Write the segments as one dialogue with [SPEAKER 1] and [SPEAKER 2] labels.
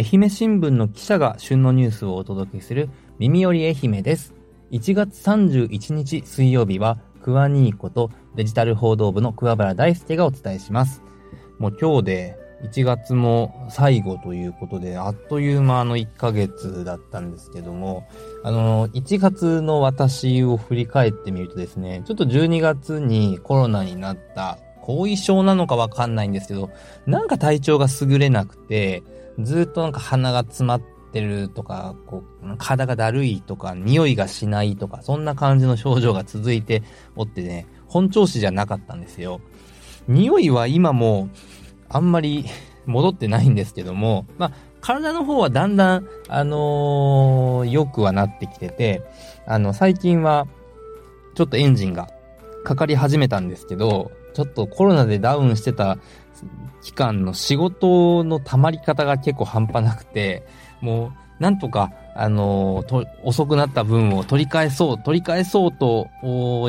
[SPEAKER 1] 愛媛新聞の記者が旬のニュースをお届けする耳より愛媛です。1月31日水曜日は、クワニーコとデジタル報道部の桑原大輔がお伝えします。もう今日で1月も最後ということで、あっという間の1ヶ月だったんですけども、あの、1月の私を振り返ってみるとですね、ちょっと12月にコロナになった後遺症なのかわかんないんですけど、なんか体調が優れなくて、ずっとなんか鼻が詰まってるとか、こう、体がだるいとか、匂いがしないとか、そんな感じの症状が続いておってね、本調子じゃなかったんですよ。匂いは今もあんまり 戻ってないんですけども、まあ、体の方はだんだん、あのー、良くはなってきてて、あの、最近は、ちょっとエンジンがかかり始めたんですけど、ちょっとコロナでダウンしてた期間の仕事の溜まり方が結構半端なくて、もう、なんとか、あのー、遅くなった分を取り返そう、取り返そうと、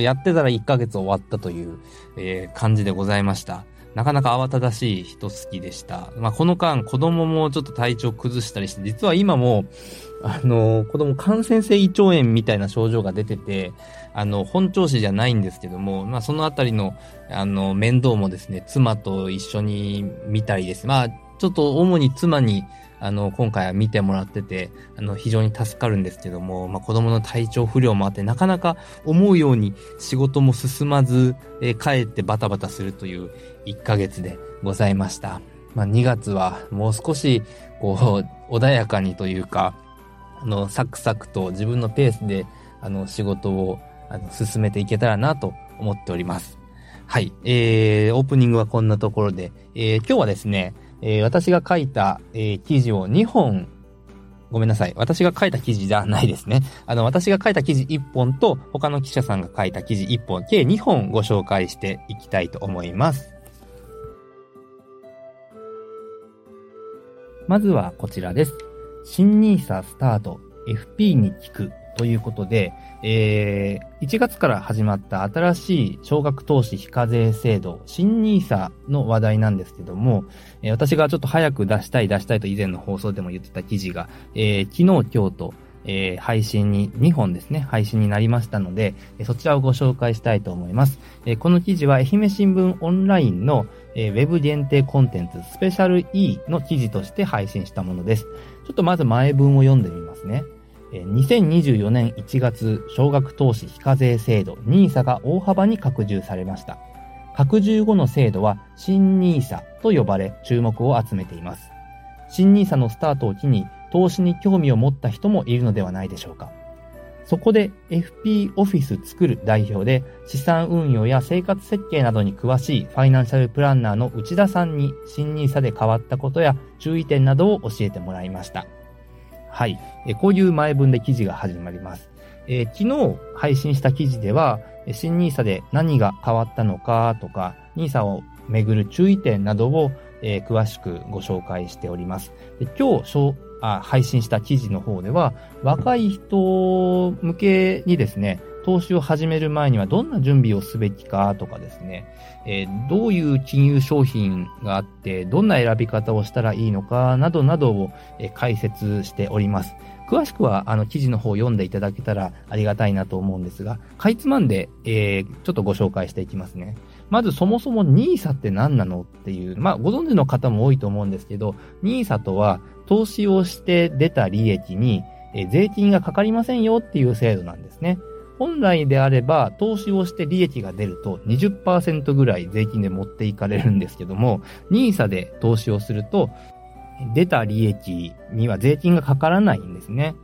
[SPEAKER 1] やってたら1ヶ月終わったという、えー、感じでございました。なかなか慌ただしい人好きでした。まあ、この間、子供もちょっと体調崩したりして、実は今も、あの、子供感染性胃腸炎みたいな症状が出てて、あの、本調子じゃないんですけども、まあ、そのあたりの、あの、面倒もですね、妻と一緒に見たりです。まあ、ちょっと主に妻に、あの、今回は見てもらってて、あの、非常に助かるんですけども、まあ、子供の体調不良もあって、なかなか思うように仕事も進まず、えー、帰ってバタバタするという1ヶ月でございました。まあ、2月はもう少し、こう、穏やかにというか、あの、サクサクと自分のペースで、あの、仕事を、あの、進めていけたらなと思っております。はい。えー、オープニングはこんなところで、えー、今日はですね、えー、私が書いた、えー、記事を2本、ごめんなさい。私が書いた記事じゃないですね。あの、私が書いた記事1本と、他の記者さんが書いた記事1本、計2本ご紹介していきたいと思います。まずはこちらです。新 nisa スタート、FP に聞くということで、えー、1月から始まった新しい少額投資非課税制度、新 nisa の話題なんですけども、えー、私がちょっと早く出したい出したいと以前の放送でも言ってた記事が、えー、昨日今日と、えー、配信に、2本ですね、配信になりましたので、えそちらをご紹介したいと思います。えこの記事は愛媛新聞オンラインの、えウェブ限定コンテンツスペシャル E の記事として配信したものです。ちょっとまず前文を読んでみますね。2024年1月、少額投資非課税制度 NISA が大幅に拡充されました。拡充後の制度は新 NISA と呼ばれ注目を集めています。新 NISA のスタートを機に投資に興味を持った人もいるのではないでしょうか。そこで FP オフィス作る代表で資産運用や生活設計などに詳しいファイナンシャルプランナーの内田さんに新 NISA で変わったことや注意点などを教えてもらいました。はい。えこういう前文で記事が始まります。えー、昨日配信した記事では、新 NISA で何が変わったのかとか、NISA をめぐる注意点などを、えー、詳しくご紹介しております。で今日あ配信した記事の方では、若い人向けにですね、投資を始める前にはどんな準備をすべきかとかですね、えー、どういう金融商品があって、どんな選び方をしたらいいのかなどなどを、え、解説しております。詳しくは、あの、記事の方を読んでいただけたらありがたいなと思うんですが、かいつまんで、えー、ちょっとご紹介していきますね。まずそもそも NISA って何なのっていう、まあ、ご存知の方も多いと思うんですけど、NISA とは、投資をして出た利益に、え税金がかかりませんよっていう制度なんですね。本来であれば、投資をして利益が出ると20%ぐらい税金で持っていかれるんですけども、NISA で投資をすると、出た利益には税金がかからないんですね。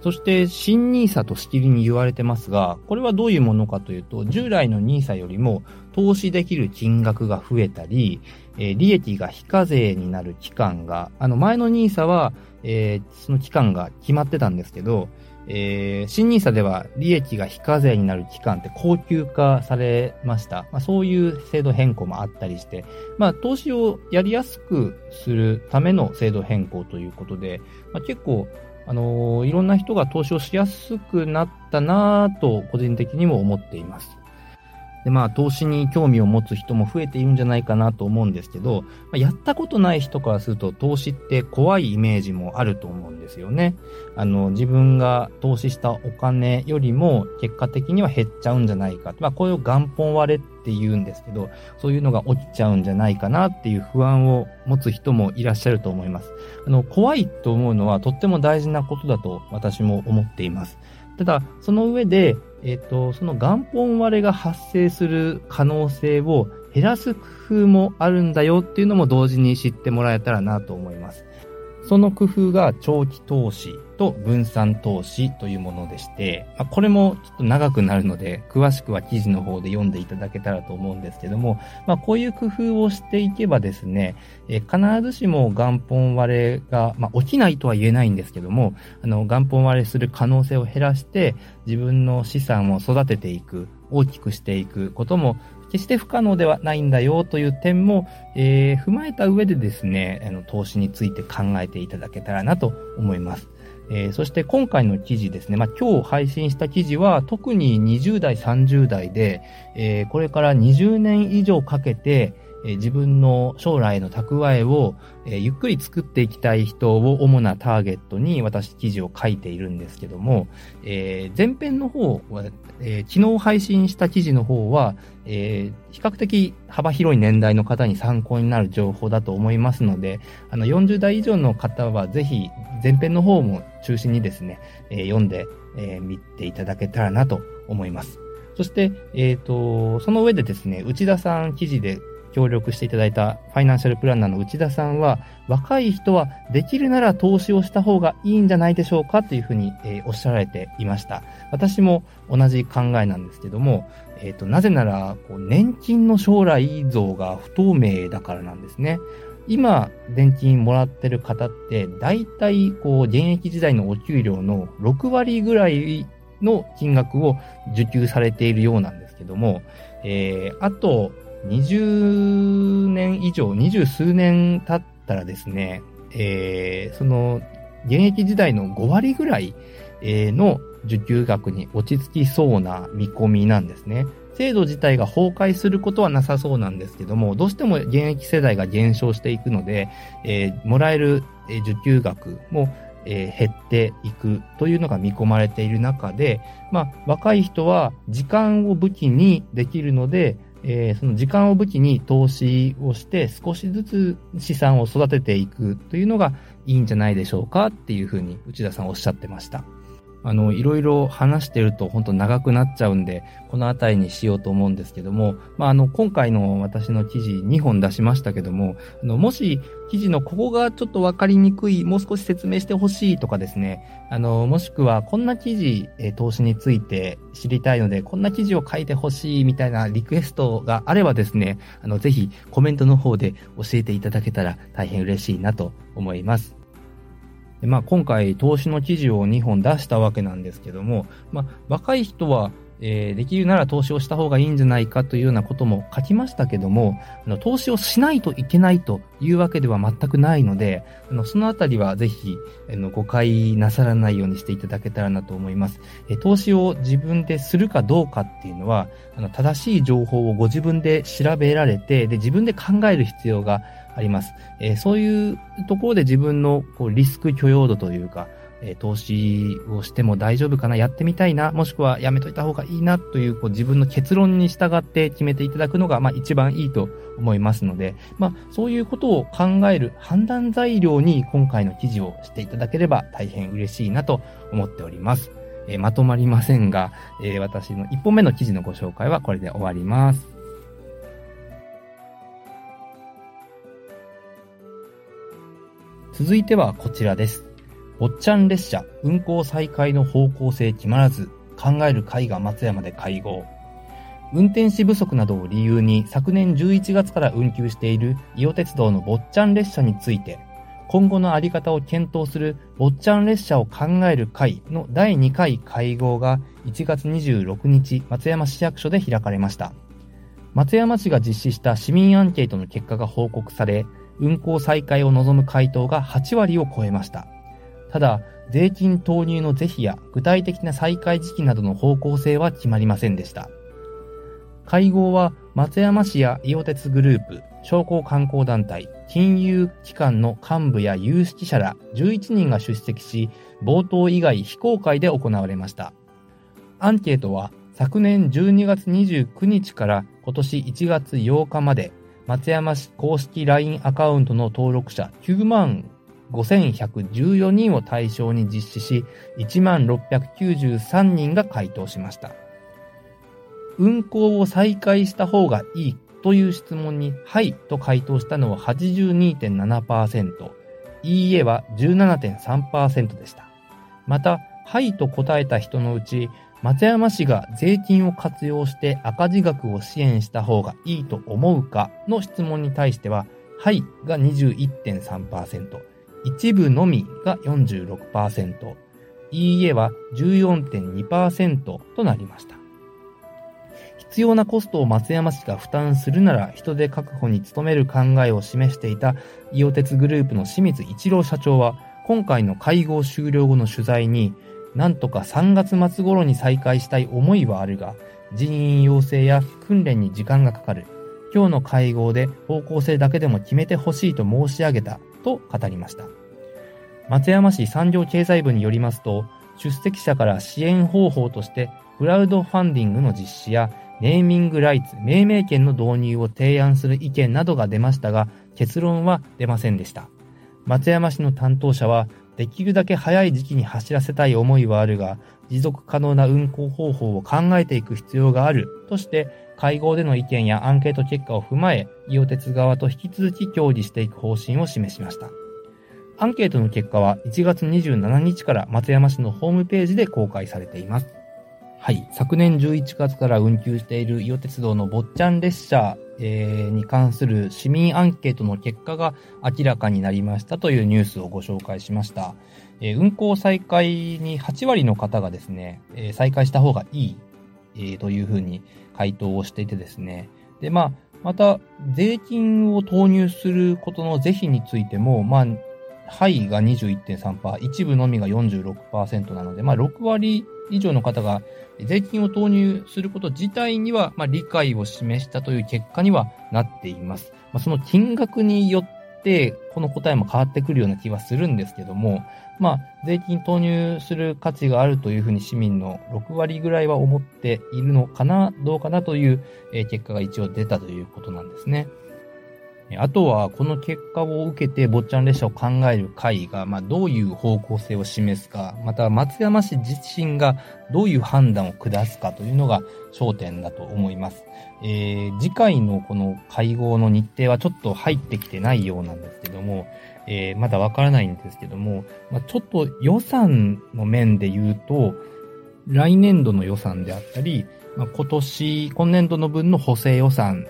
[SPEAKER 1] そして、新 NISA としきりに言われてますが、これはどういうものかというと、従来の NISA よりも投資できる金額が増えたり、え、利益が非課税になる期間が、あの前の NISA は、えー、その期間が決まってたんですけど、えー、新 NISA では利益が非課税になる期間って高級化されました。まあ、そういう制度変更もあったりして、まあ、投資をやりやすくするための制度変更ということで、まあ、結構、あのー、いろんな人が投資をしやすくなったなぁと、個人的にも思っています。で、まあ、投資に興味を持つ人も増えているんじゃないかなと思うんですけど、まあ、やったことない人からすると、投資って怖いイメージもあると思うんですよね。あの、自分が投資したお金よりも、結果的には減っちゃうんじゃないか。まあ、こういう元本割れって言うんですけど、そういうのが起きちゃうんじゃないかなっていう不安を持つ人もいらっしゃると思います。あの、怖いと思うのはとっても大事なことだと私も思っています。ただ、その上で、えっ、と、その元本割れが発生する可能性を減らす工夫もあるんだよっていうのも同時に知ってもらえたらなと思います。その工夫が長期投資と分散投資というものでして、まあ、これもちょっと長くなるので、詳しくは記事の方で読んでいただけたらと思うんですけども、まあ、こういう工夫をしていけばですね、え必ずしも元本割れが、まあ、起きないとは言えないんですけども、あの、元本割れする可能性を減らして、自分の資産を育てていく、大きくしていくことも決して不可能ではないんだよという点も、えー、踏まえた上でですね、あの投資について考えていただけたらなと思います。えー、そして今回の記事ですね、まあ、今日配信した記事は特に20代、30代で、えー、これから20年以上かけて、え自分の将来の蓄えを、えゆっくり作っていきたい人を主なターゲットに私記事を書いているんですけども、えー、前編の方は、えー、昨日配信した記事の方は、えー、比較的幅広い年代の方に参考になる情報だと思いますので、あの40代以上の方はぜひ前編の方も中心にですね、えー、読んで、えー、見ていただけたらなと思います。そして、えっ、ー、と、その上でですね、内田さん記事で協力していただいたファイナンシャルプランナーの内田さんは、若い人はできるなら投資をした方がいいんじゃないでしょうかというふうに、えー、おっしゃられていました。私も同じ考えなんですけども、えっ、ー、と、なぜなら、こう年金の将来像が不透明だからなんですね。今、年金もらってる方って、大体、こう、現役時代のお給料の6割ぐらいの金額を受給されているようなんですけども、えー、あと、20年以上、二十数年経ったらですね、えー、その、現役時代の5割ぐらいえの受給額に落ち着きそうな見込みなんですね。制度自体が崩壊することはなさそうなんですけども、どうしても現役世代が減少していくので、えー、もらえる受給額も、えー、減っていくというのが見込まれている中で、まあ、若い人は時間を武器にできるので、えー、その時間を武器に投資をして少しずつ資産を育てていくというのがいいんじゃないでしょうかっていうふうに内田さんおっしゃってました。あの、いろいろ話してると本当長くなっちゃうんで、この辺りにしようと思うんですけども、まあ、あの、今回の私の記事2本出しましたけども、あの、もし記事のここがちょっとわかりにくい、もう少し説明してほしいとかですね、あの、もしくはこんな記事、え投資について知りたいので、こんな記事を書いてほしいみたいなリクエストがあればですね、あの、ぜひコメントの方で教えていただけたら大変嬉しいなと思います。でまあ、今回、投資の記事を2本出したわけなんですけども、まあ、若い人は、えー、できるなら投資をした方がいいんじゃないかというようなことも書きましたけども、あの投資をしないといけないというわけでは全くないので、あのそのあたりはぜひあの誤解なさらないようにしていただけたらなと思います。え投資を自分でするかどうかっていうのは、あの正しい情報をご自分で調べられて、で自分で考える必要があります。えー、そういうところで自分のこうリスク許容度というか、え、投資をしても大丈夫かな、やってみたいな、もしくはやめといた方がいいなというこう自分の結論に従って決めていただくのが、まあ、一番いいと思いますので、まあ、そういうことを考える判断材料に今回の記事をしていただければ大変嬉しいなと思っております。えー、まとまりませんが、えー、私の1本目の記事のご紹介はこれで終わります。続いてはこちらです。坊ちゃん列車運行再開の方向性決まらず、考える会が松山で会合。運転士不足などを理由に昨年11月から運休している伊予鉄道の坊ちゃん列車について、今後のあり方を検討する坊ちゃん列車を考える会の第2回会合が1月26日松山市役所で開かれました。松山市が実施した市民アンケートの結果が報告され、運行再開を望む回答が8割を超えました。ただ、税金投入の是非や具体的な再開時期などの方向性は決まりませんでした。会合は松山市や伊予鉄グループ、商工観光団体、金融機関の幹部や有識者ら11人が出席し、冒頭以外非公開で行われました。アンケートは昨年12月29日から今年1月8日まで松山市公式 LINE アカウントの登録者9万5114人を対象に実施し、1万693人が回答しました。運行を再開した方がいいという質問に、はいと回答したのは82.7%、いいえは17.3%でした。また、はいと答えた人のうち、松山市が税金を活用して赤字額を支援した方がいいと思うかの質問に対しては、はいが21.3%、一部のみが46%、いいえは14.2%となりました。必要なコストを松山市が負担するなら人手確保に努める考えを示していた伊予鉄グループの清水一郎社長は、今回の会合終了後の取材に、なんとか3月末頃に再開したい思いはあるが、人員養成や訓練に時間がかかる。今日の会合で方向性だけでも決めてほしいと申し上げたと語りました。松山市産業経済部によりますと、出席者から支援方法としてクラウドファンディングの実施やネーミングライツ、命名権の導入を提案する意見などが出ましたが、結論は出ませんでした。松山市の担当者は、できるだけ早い時期に走らせたい思いはあるが、持続可能な運行方法を考えていく必要があるとして、会合での意見やアンケート結果を踏まえ、伊予鉄側と引き続き協議していく方針を示しました。アンケートの結果は1月27日から松山市のホームページで公開されています。はい。昨年11月から運休している伊予鉄道の坊ちゃん列車、えー、に関する市民アンケートの結果が明らかになりましたというニュースをご紹介しました。えー、運行再開に8割の方がですね、えー、再開した方がいい、えー、というふうに回答をしていてですね。で、まあ、また、税金を投入することの是非についても、まあ、はいが21.3%、一部のみが46%なので、まあ、6割以上の方が税金を投入すること自体には、まあ、理解を示したという結果にはなっています。まあ、その金額によって、この答えも変わってくるような気はするんですけども、まあ、税金投入する価値があるというふうに市民の6割ぐらいは思っているのかな、どうかなという結果が一応出たということなんですね。あとは、この結果を受けて、坊ちゃん列車を考える会が、まあ、どういう方向性を示すか、また、松山市自身がどういう判断を下すかというのが焦点だと思います。えー、次回のこの会合の日程はちょっと入ってきてないようなんですけども、えー、まだわからないんですけども、まあ、ちょっと予算の面で言うと、来年度の予算であったり、まあ、今年、今年度の分の補正予算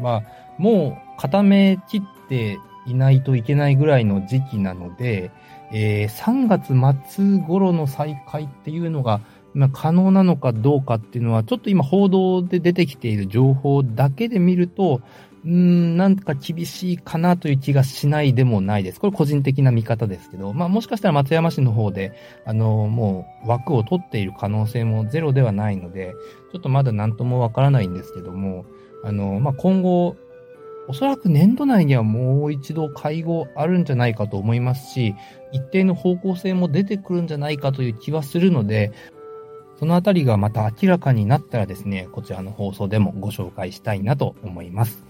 [SPEAKER 1] は、もう固めきっていないといけないぐらいの時期なので、えー、3月末頃の再開っていうのが、まあ、可能なのかどうかっていうのは、ちょっと今報道で出てきている情報だけで見ると、うん、なんか厳しいかなという気がしないでもないです。これ個人的な見方ですけど、まあもしかしたら松山市の方で、あの、もう枠を取っている可能性もゼロではないので、ちょっとまだ何ともわからないんですけども、あの、まあ今後、おそらく年度内にはもう一度会合あるんじゃないかと思いますし、一定の方向性も出てくるんじゃないかという気はするので、そのあたりがまた明らかになったらですね、こちらの放送でもご紹介したいなと思います。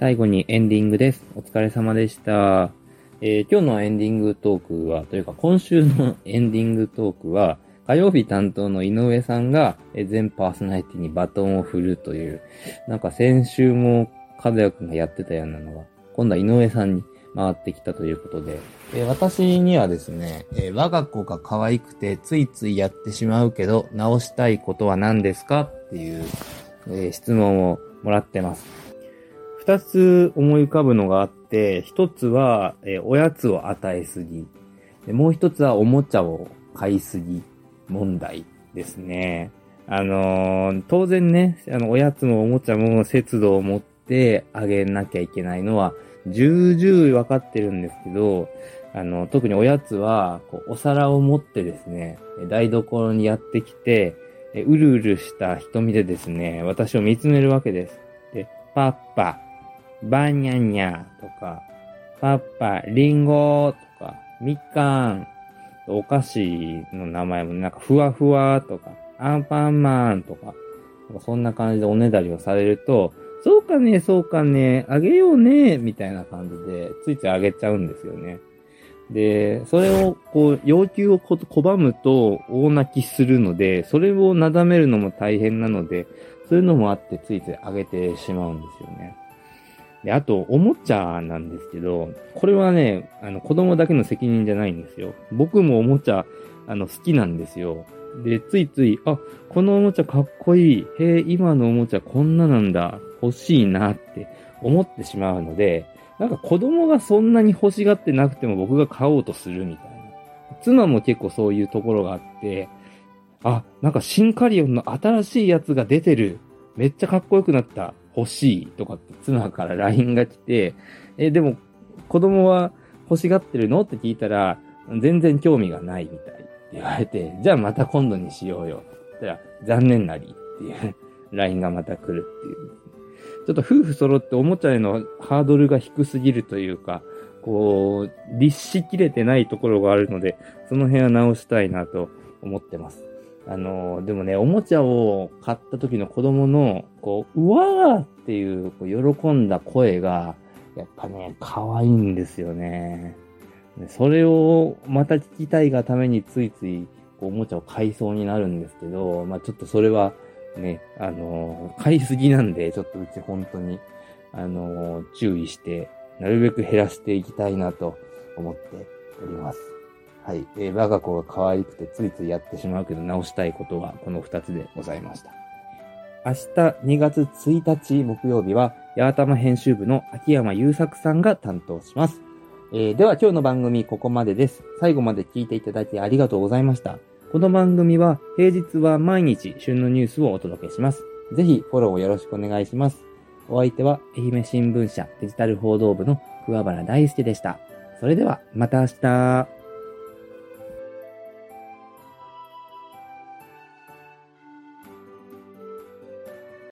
[SPEAKER 1] 最後にエンディングです。お疲れ様でした。えー、今日のエンディングトークは、というか今週の エンディングトークは、火曜日担当の井上さんが全パーソナリティにバトンを振るという、なんか先週も和也くんがやってたようなのが、今度は井上さんに回ってきたということで、え私にはですね、え我が子が可愛くてついついやってしまうけど、直したいことは何ですか？っていう、え質問をもらってます。二つ思い浮かぶのがあって、一つは、えおやつを与えすぎ。もう一つはおもちゃを買いすぎ。問題ですね。あのー、当然ね、あの、おやつもおもちゃも節度を持ってあげなきゃいけないのは、重々分かってるんですけど、あの、特におやつは、こうお皿を持ってですね、台所にやってきて、うるうるした瞳でですね、私を見つめるわけです。で、パッパ、バニャニャとか、パッパ、リンゴとか、みかん、お菓子の名前もなんかふわふわとか、アンパンマンとか、そんな感じでおねだりをされると、そうかね、そうかね、あげようね、みたいな感じで、ついついあげちゃうんですよね。で、それを、こう、要求を拒むと大泣きするので、それをなだめるのも大変なので、そういうのもあってついついあげてしまうんですよね。で、あと、おもちゃなんですけど、これはね、あの、子供だけの責任じゃないんですよ。僕もおもちゃ、あの、好きなんですよ。で、ついつい、あ、このおもちゃかっこいい。へえ、今のおもちゃこんななんだ。欲しいなって思ってしまうので、なんか子供がそんなに欲しがってなくても僕が買おうとするみたいな。妻も結構そういうところがあって、あ、なんかシンカリオンの新しいやつが出てる。めっちゃかっこよくなった。欲しい。とかって妻から LINE が来て、え、でも子供は欲しがってるの？って聞いたら、全然興味がないみたいって言われて、じゃあまた今度にしようよ。って言ったら、残念なりっていう LINE がまた来るっていう。ちょっと夫婦揃っておもちゃへのハードルが低すぎるというか、こう、律しきれてないところがあるので、その辺は直したいなと思ってます。あの、でもね、おもちゃを買った時の子供の、こう、うわーっていうこう喜んだ声が、やっぱね、可愛いんですよね。それをまた聞きたいがためについついこうおもちゃを買いそうになるんですけど、まあちょっとそれはね、あのー、買いすぎなんで、ちょっとうち本当に、あのー、注意して、なるべく減らしていきたいなと思っております。はい。えー、我が子が可愛くてついついやってしまうけど直したいことはこの二つでございました。明日2月1日木曜日は、八頭編集部の秋山優作さんが担当します。えー、では今日の番組ここまでです。最後まで聞いていただいてありがとうございました。この番組は平日は毎日旬のニュースをお届けします。ぜひフォローをよろしくお願いします。お相手は愛媛新聞社デジタル報道部の桑原大輔でした。それではまた明日。